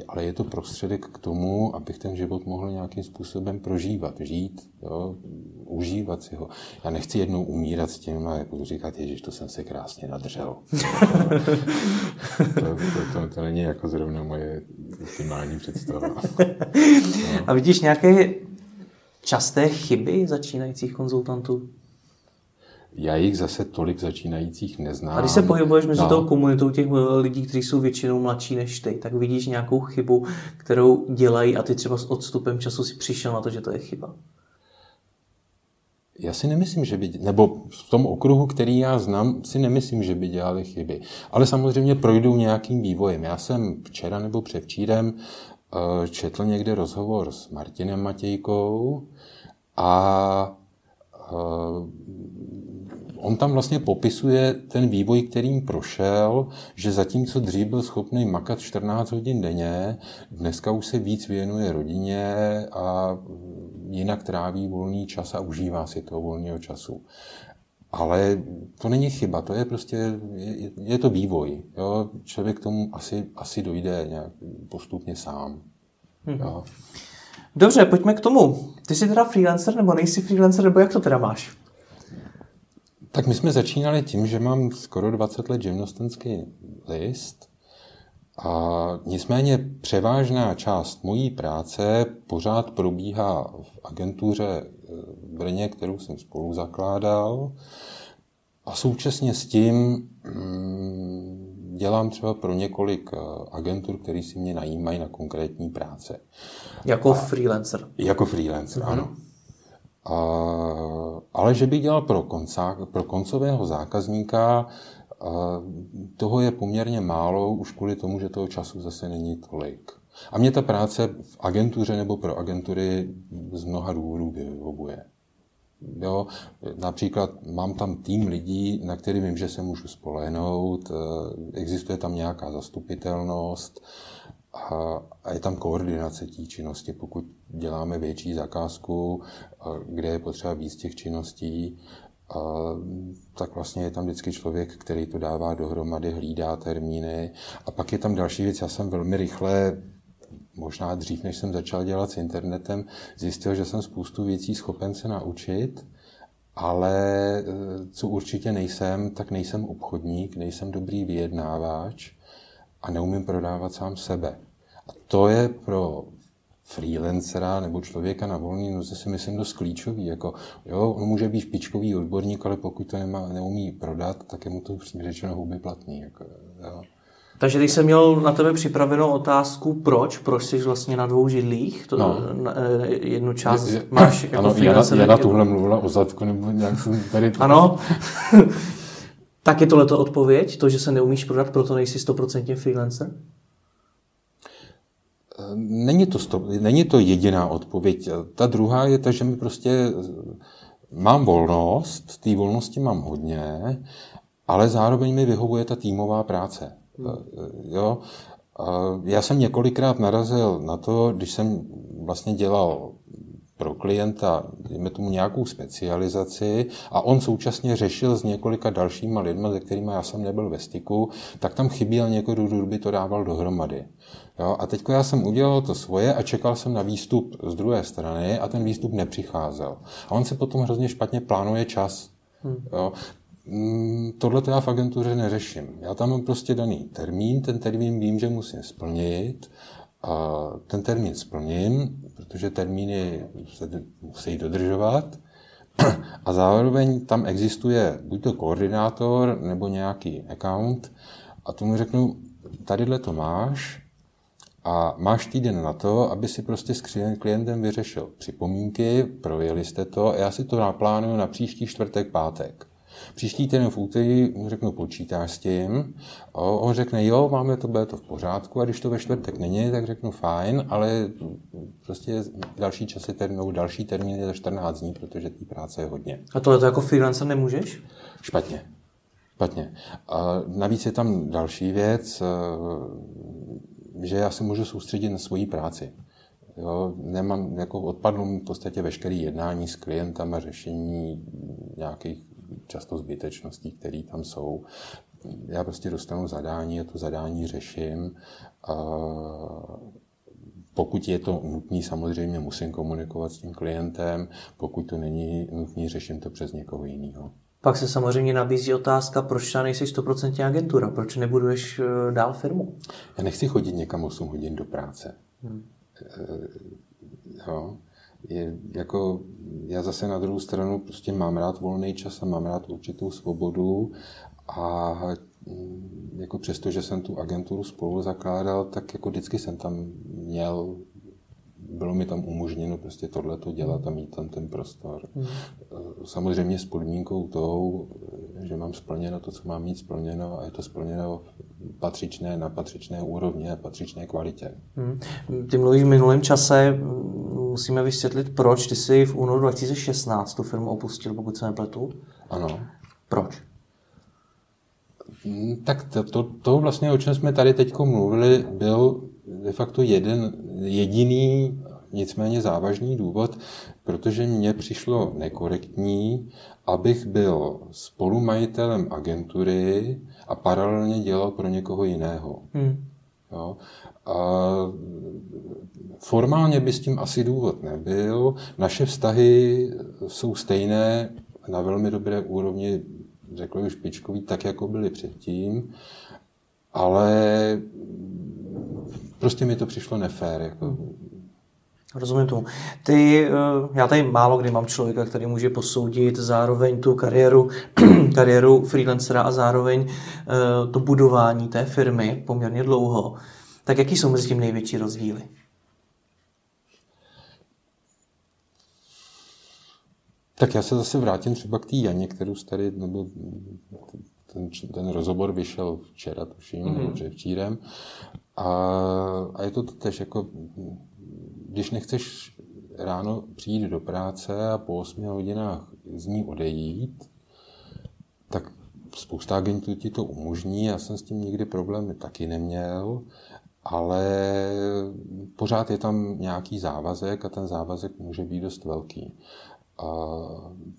ale je to prostředek k tomu, abych ten život mohl nějakým způsobem prožívat, žít, jo, užívat si ho. Já nechci jednou umírat s tím a jako říkat, ježiš, to jsem se krásně nadřel. to, to, to, to, není jako zrovna moje optimální představa. No. A vidíš nějaké časté chyby začínajících konzultantů? Já jich zase tolik začínajících neznám. A když se pohybuješ mezi no. tou komunitou těch eh, lidí, kteří jsou většinou mladší než ty, tak vidíš nějakou chybu, kterou dělají a ty třeba s odstupem času si přišel na to, že to je chyba. Já si nemyslím, že by, nebo v tom okruhu, který já znám, si nemyslím, že by dělali chyby. Ale samozřejmě projdou nějakým vývojem. Já jsem včera nebo předvčírem eh, četl někde rozhovor s Martinem Matějkou a eh, on tam vlastně popisuje ten vývoj, kterým prošel, že zatímco dřív byl schopný makat 14 hodin denně, dneska už se víc věnuje rodině a jinak tráví volný čas a užívá si toho volného času. Ale to není chyba, to je prostě, je, je to vývoj. Jo? Člověk k tomu asi, asi dojde nějak postupně sám. Hmm. Jo? Dobře, pojďme k tomu. Ty jsi teda freelancer nebo nejsi freelancer, nebo jak to teda máš? Tak my jsme začínali tím, že mám skoro 20 let živnostenský list a nicméně převážná část mojí práce pořád probíhá v agentuře v Brně, kterou jsem spolu zakládal. A současně s tím mm, dělám třeba pro několik eh, agentur, které si mě najímají na konkrétní práce. Jako a, freelancer. Jako freelancer, mm-hmm. ano. A, ale že bych dělal pro, koncá, pro koncového zákazníka, toho je poměrně málo, už kvůli tomu, že toho času zase není tolik. A mě ta práce v agentuře nebo pro agentury z mnoha důvodů vyhovuje. Jo, například mám tam tým lidí, na který vím, že se můžu spolehnout, eh, existuje tam nějaká zastupitelnost a je tam koordinace té činnosti. Pokud děláme větší zakázku, kde je potřeba víc těch činností, tak vlastně je tam vždycky člověk, který to dává dohromady, hlídá termíny. A pak je tam další věc, já jsem velmi rychle možná dřív, než jsem začal dělat s internetem, zjistil, že jsem spoustu věcí schopen se naučit, ale eh, co určitě nejsem, tak nejsem obchodník, nejsem dobrý vyjednávač a neumím prodávat sám sebe. A to je pro freelancera nebo člověka na volný noze si myslím dost klíčový. Jako, jo, on může být špičkový odborník, ale pokud to nemá, neumí prodat, tak je mu to řečeno huby platný. Jako, jo. Takže když jsem měl na tebe připravenou otázku, proč, proč jsi vlastně na dvou židlích, to no. na, eh, jednu část je, máš jako ano. Jana, Jana tuhle mluvila o zadku, nebo nějak jsem tady... Ano. tak je tohleto odpověď, to, že se neumíš prodat, proto nejsi 100% freelancer? Není to, sto, není to jediná odpověď. Ta druhá je ta, že mi prostě mám volnost, té volnosti mám hodně, ale zároveň mi vyhovuje ta týmová práce. Jo? Já jsem několikrát narazil na to, když jsem vlastně dělal pro klienta, dejme tomu nějakou specializaci a on současně řešil s několika dalšíma lidmi, se kterými já jsem nebyl ve styku, tak tam chyběl někdo, kdo by to dával dohromady. Jo? A teď já jsem udělal to svoje a čekal jsem na výstup z druhé strany a ten výstup nepřicházel. A on se potom hrozně špatně plánuje čas. Hmm. Jo? Mm, tohle to já v agentuře neřeším. Já tam mám prostě daný termín, ten termín vím, že musím splnit, a ten termín splním, protože termíny se musí dodržovat, a zároveň tam existuje buď to koordinátor nebo nějaký account a tomu řeknu, tadyhle to máš a máš týden na to, aby si prostě s klientem vyřešil připomínky, projeli jste to a já si to naplánuju na příští čtvrtek, pátek. Příští týden v úterý mu řeknu, počítáš s tím. On řekne, jo, máme to, bude to v pořádku a když to ve čtvrtek není, tak řeknu fajn, ale prostě další časy termínu, další termín je za 14 dní, protože té práce je hodně. A tohle to jako freelancer nemůžeš? Špatně. Špatně. A navíc je tam další věc, eh, že já se můžu soustředit na svoji práci. Jo, nemám, jako odpadnu v podstatě veškerý jednání s klientama, řešení nějakých často zbytečností, které tam jsou. Já prostě dostanu zadání a to zadání řeším. A pokud je to nutné, samozřejmě musím komunikovat s tím klientem. Pokud to není nutné, řeším to přes někoho jiného. Pak se samozřejmě nabízí otázka, proč tam nejsi 100% agentura, proč nebuduješ eh, dál firmu? Já nechci chodit někam 8 hodin do práce. Hmm. Jo je jako, já zase na druhou stranu prostě mám rád volný čas a mám rád určitou svobodu a mm, jako přesto, že jsem tu agenturu spolu zakládal, tak jako vždycky jsem tam měl bylo mi tam umožněno prostě tohleto dělat a mít tam ten prostor. Mm. Samozřejmě s podmínkou tou, že mám splněno to, co mám mít splněno a je to splněno patřičné, na patřičné úrovni a patřičné kvalitě. Mm. Ty mluvíš v minulém čase, musíme vysvětlit, proč ty jsi v únoru 2016 tu firmu opustil, pokud se nepletu. Ano. Proč? Hmm, tak to, to, to vlastně, o čem jsme tady teď mluvili, byl de facto jeden jediný, nicméně závažný důvod, protože mně přišlo nekorektní, abych byl spolumajitelem agentury a paralelně dělal pro někoho jiného. Hmm. Jo? A formálně by s tím asi důvod nebyl. Naše vztahy jsou stejné na velmi dobré úrovni řekl bych, špičkový, tak jako byli předtím, ale prostě mi to přišlo nefér. Jako. Rozumím tomu. Ty, eh, já tady málo kdy mám člověka, který může posoudit zároveň tu kariéru, kariéru freelancera a zároveň eh, to budování té firmy poměrně dlouho. Tak jaký jsou mezi tím největší rozdíly? Tak já se zase vrátím třeba k té Janě, kterou tady, nebo ten, ten rozhovor vyšel včera, tuším, mm-hmm. nebo předevčírem. A, a je to tež jako, když nechceš ráno přijít do práce a po 8 hodinách z ní odejít, tak spousta agentů ti to umožní, já jsem s tím nikdy problémy taky neměl, ale pořád je tam nějaký závazek a ten závazek může být dost velký. A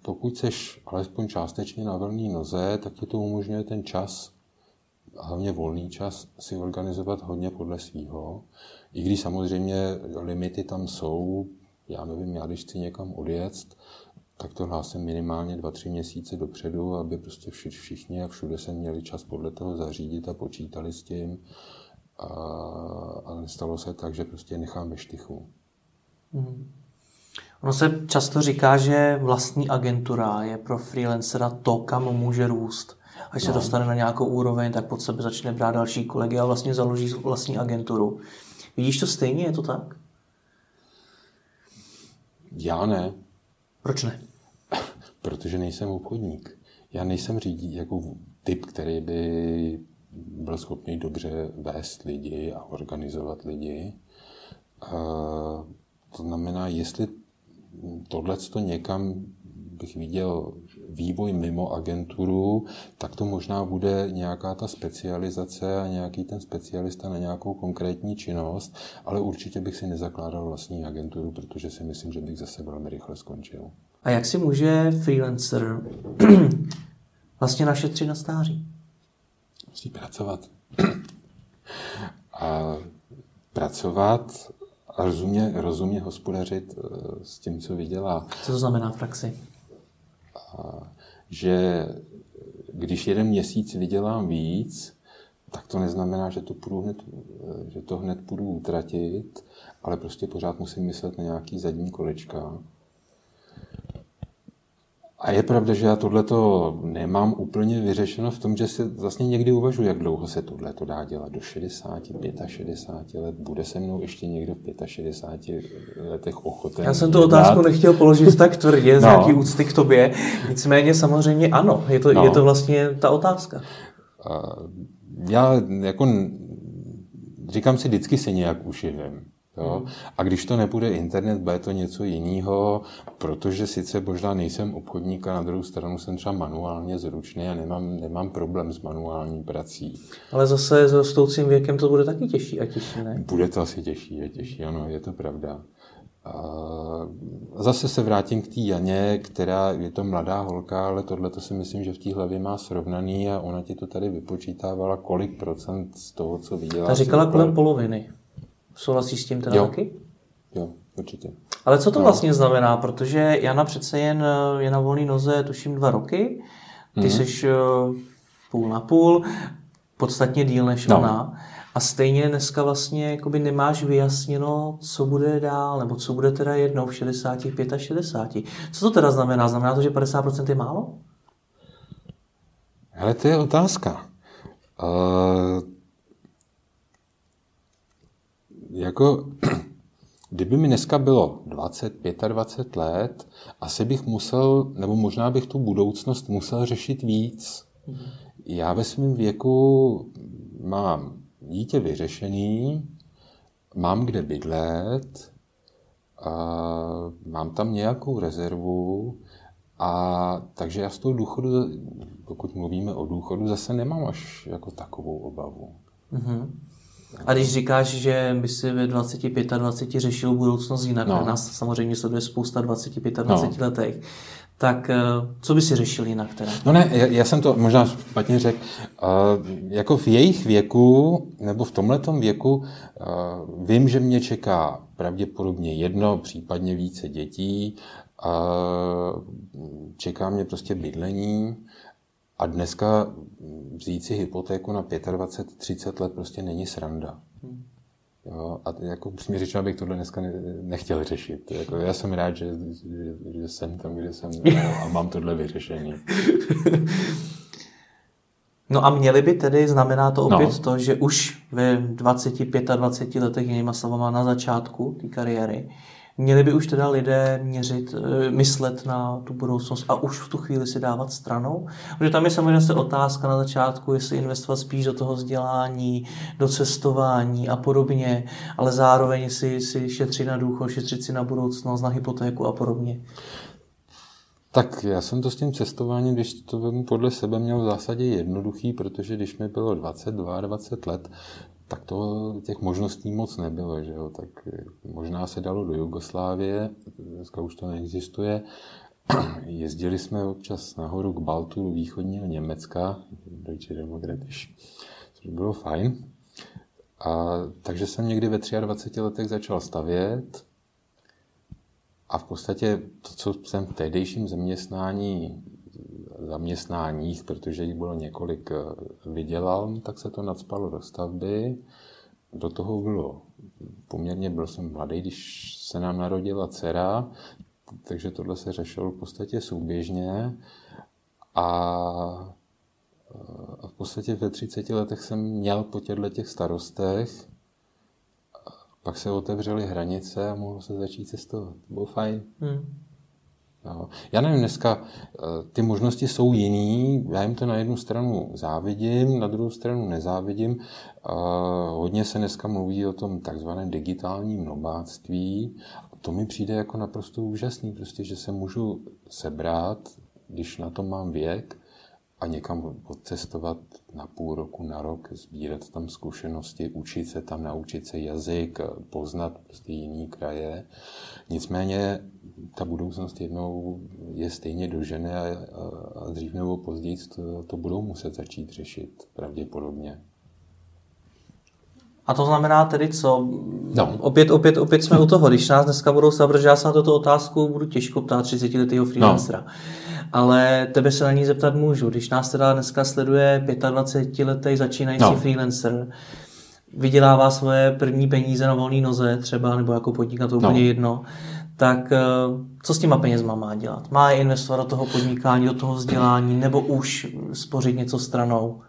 pokud jsi alespoň částečně na volné noze, tak ti to umožňuje ten čas, hlavně volný čas, si organizovat hodně podle svýho. I když samozřejmě limity tam jsou, já nevím, já když chci někam odjet, tak to hlásím minimálně 2-3 měsíce dopředu, aby prostě všichni a všude se měli čas podle toho zařídit a počítali s tím. A, a nestalo se tak, že prostě nechám ve štychu. Mm. Ono se často říká, že vlastní agentura je pro freelancera to, kam může růst. Až no. se dostane na nějakou úroveň, tak pod sebe začne brát další kolegy a vlastně založí vlastní agenturu. Vidíš to stejně, je to tak? Já ne. Proč ne? Protože nejsem obchodník. Já nejsem řídí jako typ, který by byl schopný dobře vést lidi a organizovat lidi. To znamená, jestli tohle to někam bych viděl vývoj mimo agenturu, tak to možná bude nějaká ta specializace a nějaký ten specialista na nějakou konkrétní činnost, ale určitě bych si nezakládal vlastní agenturu, protože si myslím, že bych zase velmi rychle skončil. A jak si může freelancer vlastně našetřit na stáří? Musí pracovat. a pracovat a rozumně, rozumně hospodařit eh, s tím, co vydělá. Co to znamená v praxi? Že když jeden měsíc vydělám víc, tak to neznamená, že to, půjdu hned, že to hned půjdu utratit, ale prostě pořád musím myslet na nějaký zadní kolečka a je pravda, že já tohleto nemám úplně vyřešeno v tom, že se vlastně někdy uvažuji, jak dlouho se tohleto dá dělat. Do 60, 65 let. Bude se mnou ještě někdo v 65 letech ochoten Já jsem tu otázku nechtěl položit tak tvrdě, z no. nějaký úcty k tobě. Nicméně samozřejmě ano, je to, no. je to vlastně ta otázka. Já jako říkám si, vždycky se nějak uživím. Jo? Hmm. A když to nebude internet, bude to něco jiného, protože sice možná nejsem obchodník a na druhou stranu jsem třeba manuálně zručný a nemám, nemám problém s manuální prací. Ale zase s rostoucím věkem to bude taky těžší a těžší, ne? Bude to asi těžší a těžší, ano, je to pravda. A zase se vrátím k té Janě, která je to mladá holka, ale tohle to si myslím, že v té hlavě má srovnaný a ona ti to tady vypočítávala, kolik procent z toho, co vydělá. Ta říkala kolem poloviny. Souhlasíš s tím teda jo. taky? Jo, určitě. Ale co to no. vlastně znamená? Protože Jana přece jen eh, je na volné noze, tuším, dva roky. Ty mm-hmm. jsi eh, půl na půl, podstatně díl než no. ona. A stejně dneska vlastně jakoby nemáš vyjasněno, co bude dál, nebo co bude teda jednou v 60, 65. Co to teda znamená? Znamená to, že 50% je málo? Ale to je otázka. Uh, jako, kdyby mi dneska bylo 20, 25 let, asi bych musel, nebo možná bych tu budoucnost musel řešit víc. Já ve svém věku mám dítě vyřešený, mám kde bydlet, a mám tam nějakou rezervu, a takže já z toho důchodu, pokud mluvíme o důchodu, zase nemám až jako takovou obavu. Mm-hmm. A když říkáš, že by si ve 25 a 20 řešil budoucnost jinak, no. nás samozřejmě sleduje spousta 25 a 20 no. letech, tak eh, co by si řešil jinak teda? No ne, já, já jsem to možná špatně řekl. Uh, jako v jejich věku, nebo v tomhletom věku, uh, vím, že mě čeká pravděpodobně jedno, případně více dětí. Uh, čeká mě prostě bydlení A dneska vzít si hypotéku na 25-30 let prostě není sranda. Hmm. Jo, a jako upřímně řečeno, abych tohle dneska nechtěl řešit. Jako, já jsem rád, že, že, že jsem tam, kde jsem a mám tohle vyřešení. No a měli by tedy, znamená to opět no. to, že už ve 25 20 letech, jinýma slovama na začátku té kariéry, Měli by už teda lidé měřit, eh, myslet na tu budoucnost a už v tu chvíli si dávat stranou? Protože tam je samozřejmě se otázka na začátku, jestli investovat spíš do toho vzdělání, do cestování a podobně, ale zároveň si, si šetřit na důchod, šetřit si na budoucnost, na hypotéku a podobně. Tak já jsem to s tím cestováním, když to podle sebe, měl v zásadě jednoduchý, protože když mi bylo 22, 20 let, tak to těch možností moc nebylo, že jo? tak možná se dalo do Jugoslávie, dneska už to neexistuje. Jezdili jsme občas nahoru k Baltu východního Německa, Deutsche Demokratisch, což bylo fajn. A, takže jsem někdy ve 23 letech začal stavět a v podstatě to, co jsem v tehdejším zaměstnání zaměstnáních, protože jich bylo několik, eh, vydělal, tak se to nadspalo do stavby. Do toho bylo poměrně, byl jsem mladý, když se nám narodila dcera, takže tohle se řešilo v podstatě souběžně. A, a v podstatě ve 30 letech jsem měl po těchto těch starostech, pak se otevřely hranice a mohl se začít cestovat. To bylo fajn. Hmm. Jo. Já nevím, dneska eh, ty možnosti jsou jiný, já jim to na jednu stranu závidím, na druhou stranu nezávidím. Eh, hodně se dneska mluví o tom takzvaném digitálním nobáctví. To mi přijde jako naprosto úžasný, prostě, že se můžu sebrat, když na to mám věk, a někam odcestovat na půl roku, na rok, sbírat tam zkušenosti, učit se tam, naučit se jazyk, poznat prostě jiný kraje. Nicméně ta budoucnost jednou je stejně dožené a, a, dřív nebo později to, to budou muset začít řešit pravděpodobně. A to znamená tedy co? No. Opět, opět, opět jsme u toho. Když nás dneska budou se já se na tuto otázku budu těžko ptát 30 letého freelancera. No. Ale tebe se na ní zeptat můžu. Když nás teda dneska sleduje 25 letý začínající no. freelancer, vydělává svoje první peníze na volné noze třeba, nebo jako podnikat, to no. úplně jedno, tak eh, co s těma penězma má dělat? Má je investovat do toho podnikání, do toho vzdělání, nebo už spořit něco stranou?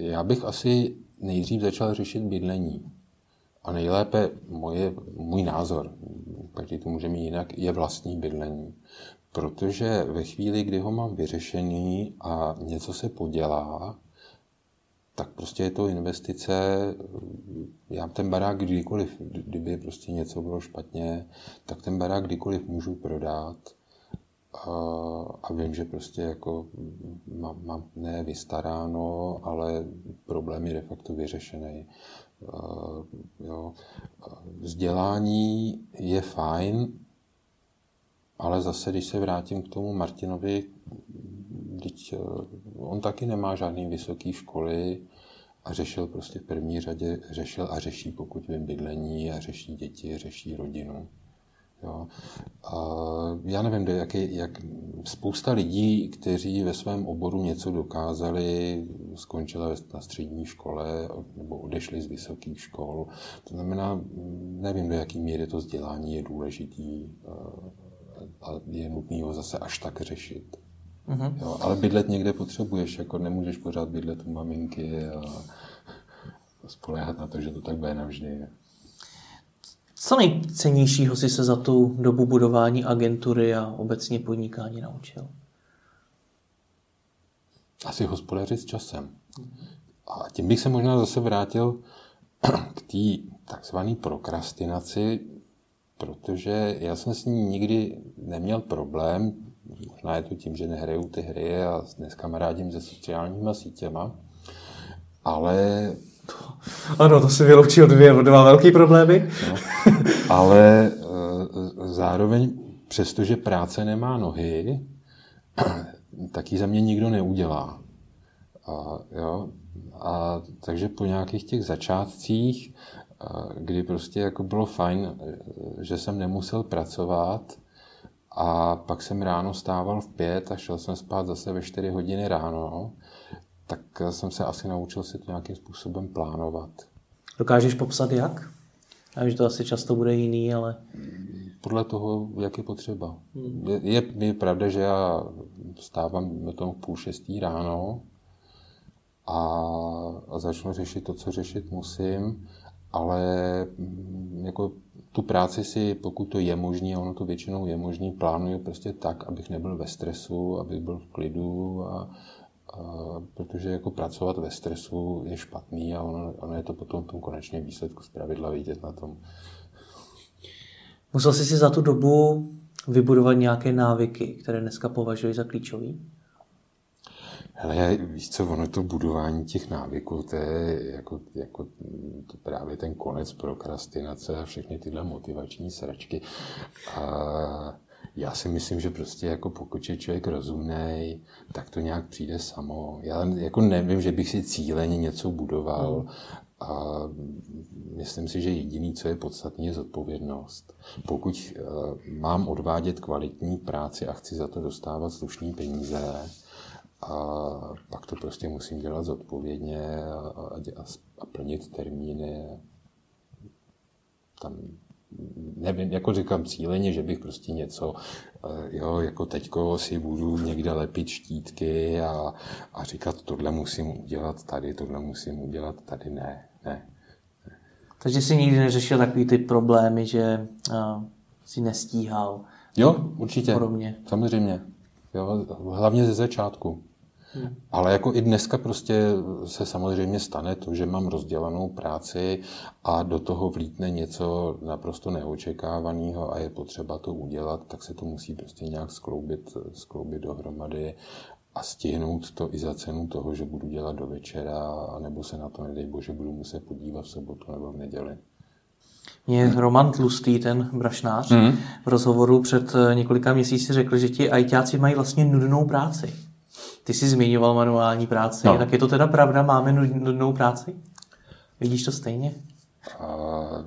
Já bych asi nejdřív začal řešit bydlení. A nejlépe moje, můj názor, každý to může mít jinak, je vlastní bydlení. Protože ve chvíli, kdy ho mám vyřešený a něco se podělá, tak prostě je to investice, já ten barák kdykoliv, kdyby prostě něco bylo špatně, tak ten barák kdykoliv můžu prodat a, a vím, že prostě jako mám, mám ne vystaráno, ale problém je de facto vyřešený. jo. Vzdělání je fajn, ale zase, když se vrátím k tomu Martinovi, Teď on taky nemá žádný vysoký školy a řešil prostě v první řadě, řešil a řeší, pokud vím, bydlení a řeší děti, řeší rodinu. Jo. A já nevím, jak, je, jak spousta lidí, kteří ve svém oboru něco dokázali, skončila na střední škole nebo odešli z vysokých škol. To znamená, nevím, do jaké míry to vzdělání je důležitý eh, a je nutné ho zase až tak řešit. Mm-hmm. Jo, ale bydlet někde potřebuješ, jako nemůžeš pořád bydlet u maminky a spolehat na to, že to tak bude navždy. Co nejcennějšího si se za tu dobu budování agentury a obecně podnikání naučil? Asi hospodařit s časem. A tím bych se možná zase vrátil k té takzvané prokrastinaci, protože já jsem s ní nikdy neměl problém, Možná je to tím, že nehraju ty hry a dnes kamarádím se sociálníma sítěma, ale... Ano, to si vyloučil dvě, dva velký problémy. No, ale eh, zároveň, přestože práce nemá nohy, tak ji za mě nikdo neudělá. A, jo, a takže po nějakých těch začátcích, kdy prostě jako bylo fajn, že jsem nemusel pracovat, A pak jsem ráno stával v pět a šel jsem spát zase ve čtyři hodiny ráno. Tak jsem se asi naučil si to nějakým způsobem plánovat. Dokážeš popsat jak? Já vím, že to asi často bude jiný, ale... Podle toho, jak je potřeba. Hmm. Je, je, je pravda, že já stávám na tom půl šestý ráno a, a začnu řešit to, co řešit musím, ale mm, jako tu práci si, pokud to je možné, a ono to většinou je možné, plánuju prostě tak, abych nebyl ve stresu, abych byl v klidu a protože jako pracovat ve stresu je špatný a ono, ono je to potom v tom konečném výsledku zpravidla vidět na tom. Musel jsi si za tu dobu vybudovat nějaké návyky, které dneska považuji za klíčové? Hele, víš co, ono to budování těch návyků, to je jako, jako to právě ten konec prokrastinace a všechny tyhle motivační sračky. A já si myslím, že prostě jako pokud je člověk rozumný, tak to nějak přijde samo. Já jako nevím, že bych si cíleně něco budoval, hmm. A myslím si, že jediný, co je podstatné, je zodpovědnost. Pokud uh, mám odvádět kvalitní práci a chci za to dostávat slušné peníze, a pak to prostě musím dělat zodpovědně a, a, a plnit termíny. Tam nevím, jako říkám cíleně, že bych prostě něco, eh, jo, jako teďko si budu někde lepit štítky a, a říkat, tohle musím udělat tady, tohle musím udělat tady, ne, ne. Takže jsi nikdy neřešil takový ty problémy, že uh, si nestíhal? Jo, určitě. Podobně. Samozřejmě. Jo, hlavně ze začátku. Hmm. Ale jako i dneska prostě se samozřejmě stane to, že mám rozdělanou práci a do toho vlítne něco naprosto neočekávaného a je potřeba to udělat, tak se to musí prostě nějak skloubit, skloubit dohromady a stihnout to i za cenu toho, že budu dělat do večera, nebo se na to, nedej bože, budu muset podívat v sobotu nebo v neděli. Mě Roman Tlustý, ten brašnář, mm. v rozhovoru před několika měsíci řekl, že ti ajťáci mají vlastně nudnou práci. Ty jsi zmiňoval manuální práci, no. tak je to teda pravda, máme nudnou práci? Vidíš to stejně? Uh,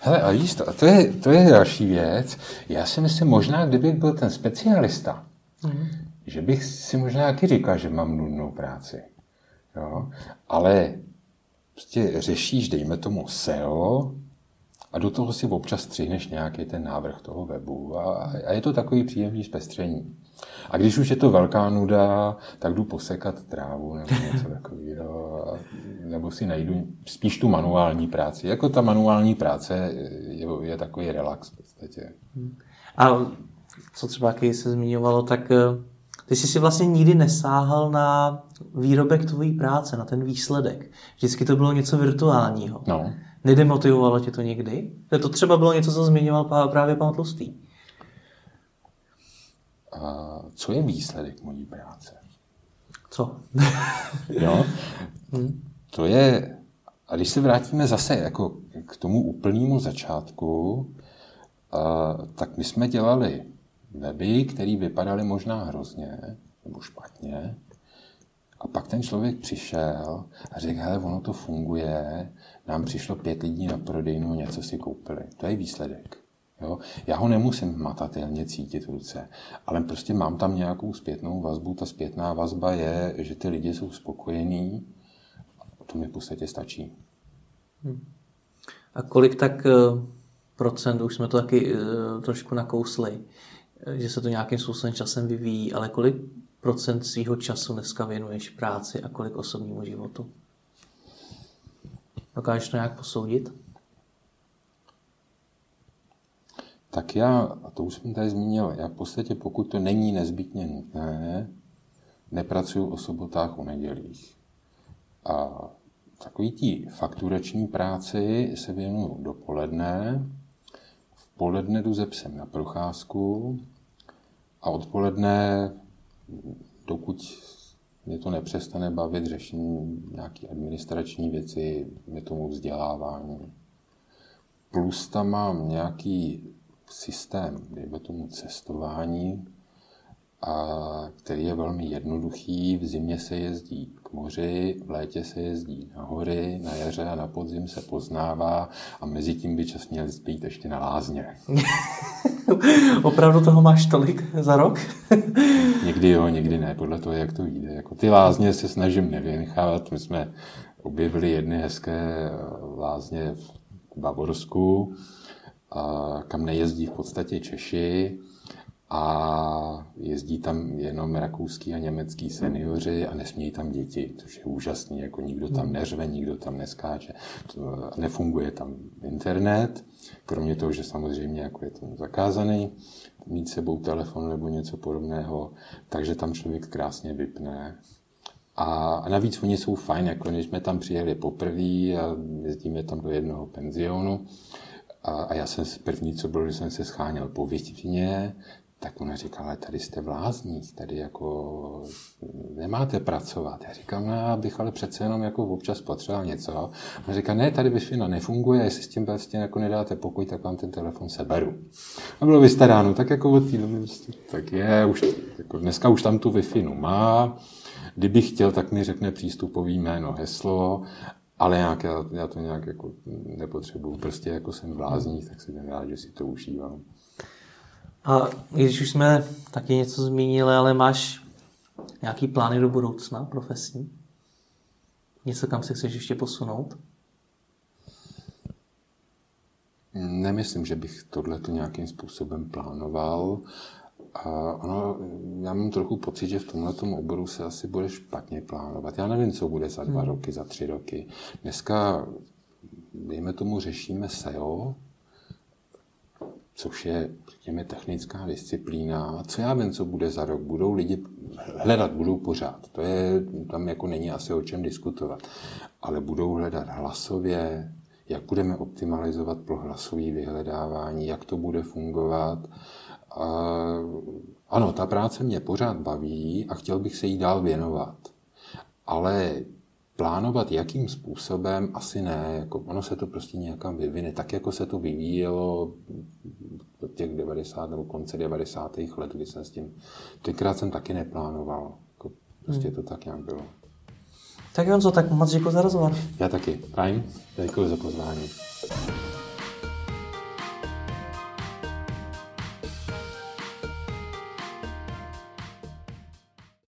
hele, a to, to, je, to je další věc. Já si myslím, možná, kdybych byl ten specialista, mm. že bych si možná taky říkal, že mám nudnou práci. Jo? Ale prostě řešíš, dejme tomu SEO, a do toho si občas střihneš nějaký ten návrh toho webu a, a je to takový příjemný zpestření. A když už je to velká nuda, tak jdu posekat trávu nebo něco takového, nebo si najdu spíš tu manuální práci. Jako ta manuální práce je, je takový relax v podstatě. A co třeba, když se zmiňovalo, tak eh, ty jsi si vlastně nikdy nesáhal na výrobek tvojí práce, na ten výsledek. Vždycky to bylo něco virtuálního. No. Nedemotivovalo tě to někdy? To třeba bylo něco, co zmiňoval právě pan Tlustý co je výsledek mojí práce. Co? jo? Hmm. To je, a když se vrátíme zase jako k tomu úplnému začátku, tak my jsme dělali weby, které vypadaly možná hrozně nebo špatně, a pak ten člověk přišel a řekl, hele, ono to funguje, nám přišlo pět lidí na prodejnu, něco si koupili. To je výsledek. Jo? Já ho nemusím matatelně cítit v ruce, ale prostě mám tam nějakou zpětnou vazbu. Ta zpětná vazba je, že ty lidi jsou spokojení a to mi v podstatě stačí. Hmm. A kolik tak eh, procent, už jsme to taky eh, trošku nakousli, eh, že se to nějakým způsobem časem vyvíjí, ale kolik procent svého času dneska věnuješ práci a kolik osobnímu životu? Dokážeš to nějak posoudit? Tak já, a to už jsem tady zmínil, já v podstatě, pokud to není nezbytně nutné, nepracuju o sobotách, o nedělích. A takový tí fakturační práci se věnuju dopoledne, v poledne jdu ze psem na procházku a odpoledne, dokud mě to nepřestane bavit, řeším nějaké administrační věci, je tomu vzdělávání. Plus tam mám nějaký systém, dejme tomu cestování, a který je velmi jednoduchý. V zimě se jezdí k moři, v létě se jezdí na hory, na jaře a na podzim se poznává a mezi tím by čas měl být ještě na lázně. Opravdu toho máš tolik za rok? někdy jo, někdy ne, podle toho, jak to vyjde. Jako ty lázně se snažím nevynechávat. My jsme objevili jedny hezké lázně v Bavorsku, kam nejezdí v podstatě Češi a jezdí tam jenom rakouský a německý seniori a nesmějí tam děti, což je úžasný, jako nikdo tam hmm. neřve, nikdo tam neskáče, nefunguje tam internet, kromě toho, že samozřejmě jako je to zakázaný, mít sebou telefon nebo něco podobného, takže tam člověk krásně vypne. A, a navíc oni jsou fajn, jako když jsme tam přijeli poprvé a jezdíme tam do jednoho penzionu, a, a já jsem první, co bylo, že jsem se scháněl po Větvině, tak ona říkala, ale tady jste v lázních, tady jako nemáte pracovat. Já říkám, no já bych ale přece jenom jako občas potřeboval něco. Ona říká, ne, tady wi nefunguje, jestli s tím vlastně jako nedáte pokoj, tak vám ten telefon seberu. A bylo vystaráno, tak jako od té prostě, tak je, už, jako dneska už tam tu wi má, kdyby chtěl, tak mi řekne přístupový jméno, heslo ale nějak, já, já to nějak jako nepotřebuju. Prostě jako jsem v lázních, tak si rád, že si to užívám. A když už jsme taky něco zmínili, ale máš nějaký plány do budoucna profesní? Něco, kam se chceš ještě posunout? Nemyslím, že bych tohle nějakým způsobem plánoval. A ono, já mám trochu pocit, že v tomhle oboru se asi bude špatně plánovat. Já nevím, co bude za dva hmm. roky, za tři roky. Dneska, dejme tomu, řešíme SEO, což je, řekněme, technická disciplína. A co já vím, co bude za rok? Budou lidi hledat, budou pořád. To je, tam jako není asi o čem diskutovat. Ale budou hledat hlasově, jak budeme optimalizovat pro hlasové vyhledávání, jak to bude fungovat. A, ano, ta práce mě pořád baví a chtěl bych se jí dál věnovat. Ale plánovat, jakým způsobem, asi ne. Jako ono se to prostě nějakam vyvine. Tak, jako se to vyvíjelo od těch 90 nebo konce 90. let, kdy jsem s tím... Tenkrát jsem taky neplánoval. Jako prostě hmm. to tak nějak bylo. Tak Jonzo, tak moc děkuji za rozhovor. Já taky. Fajn. Děkuji za pozvání.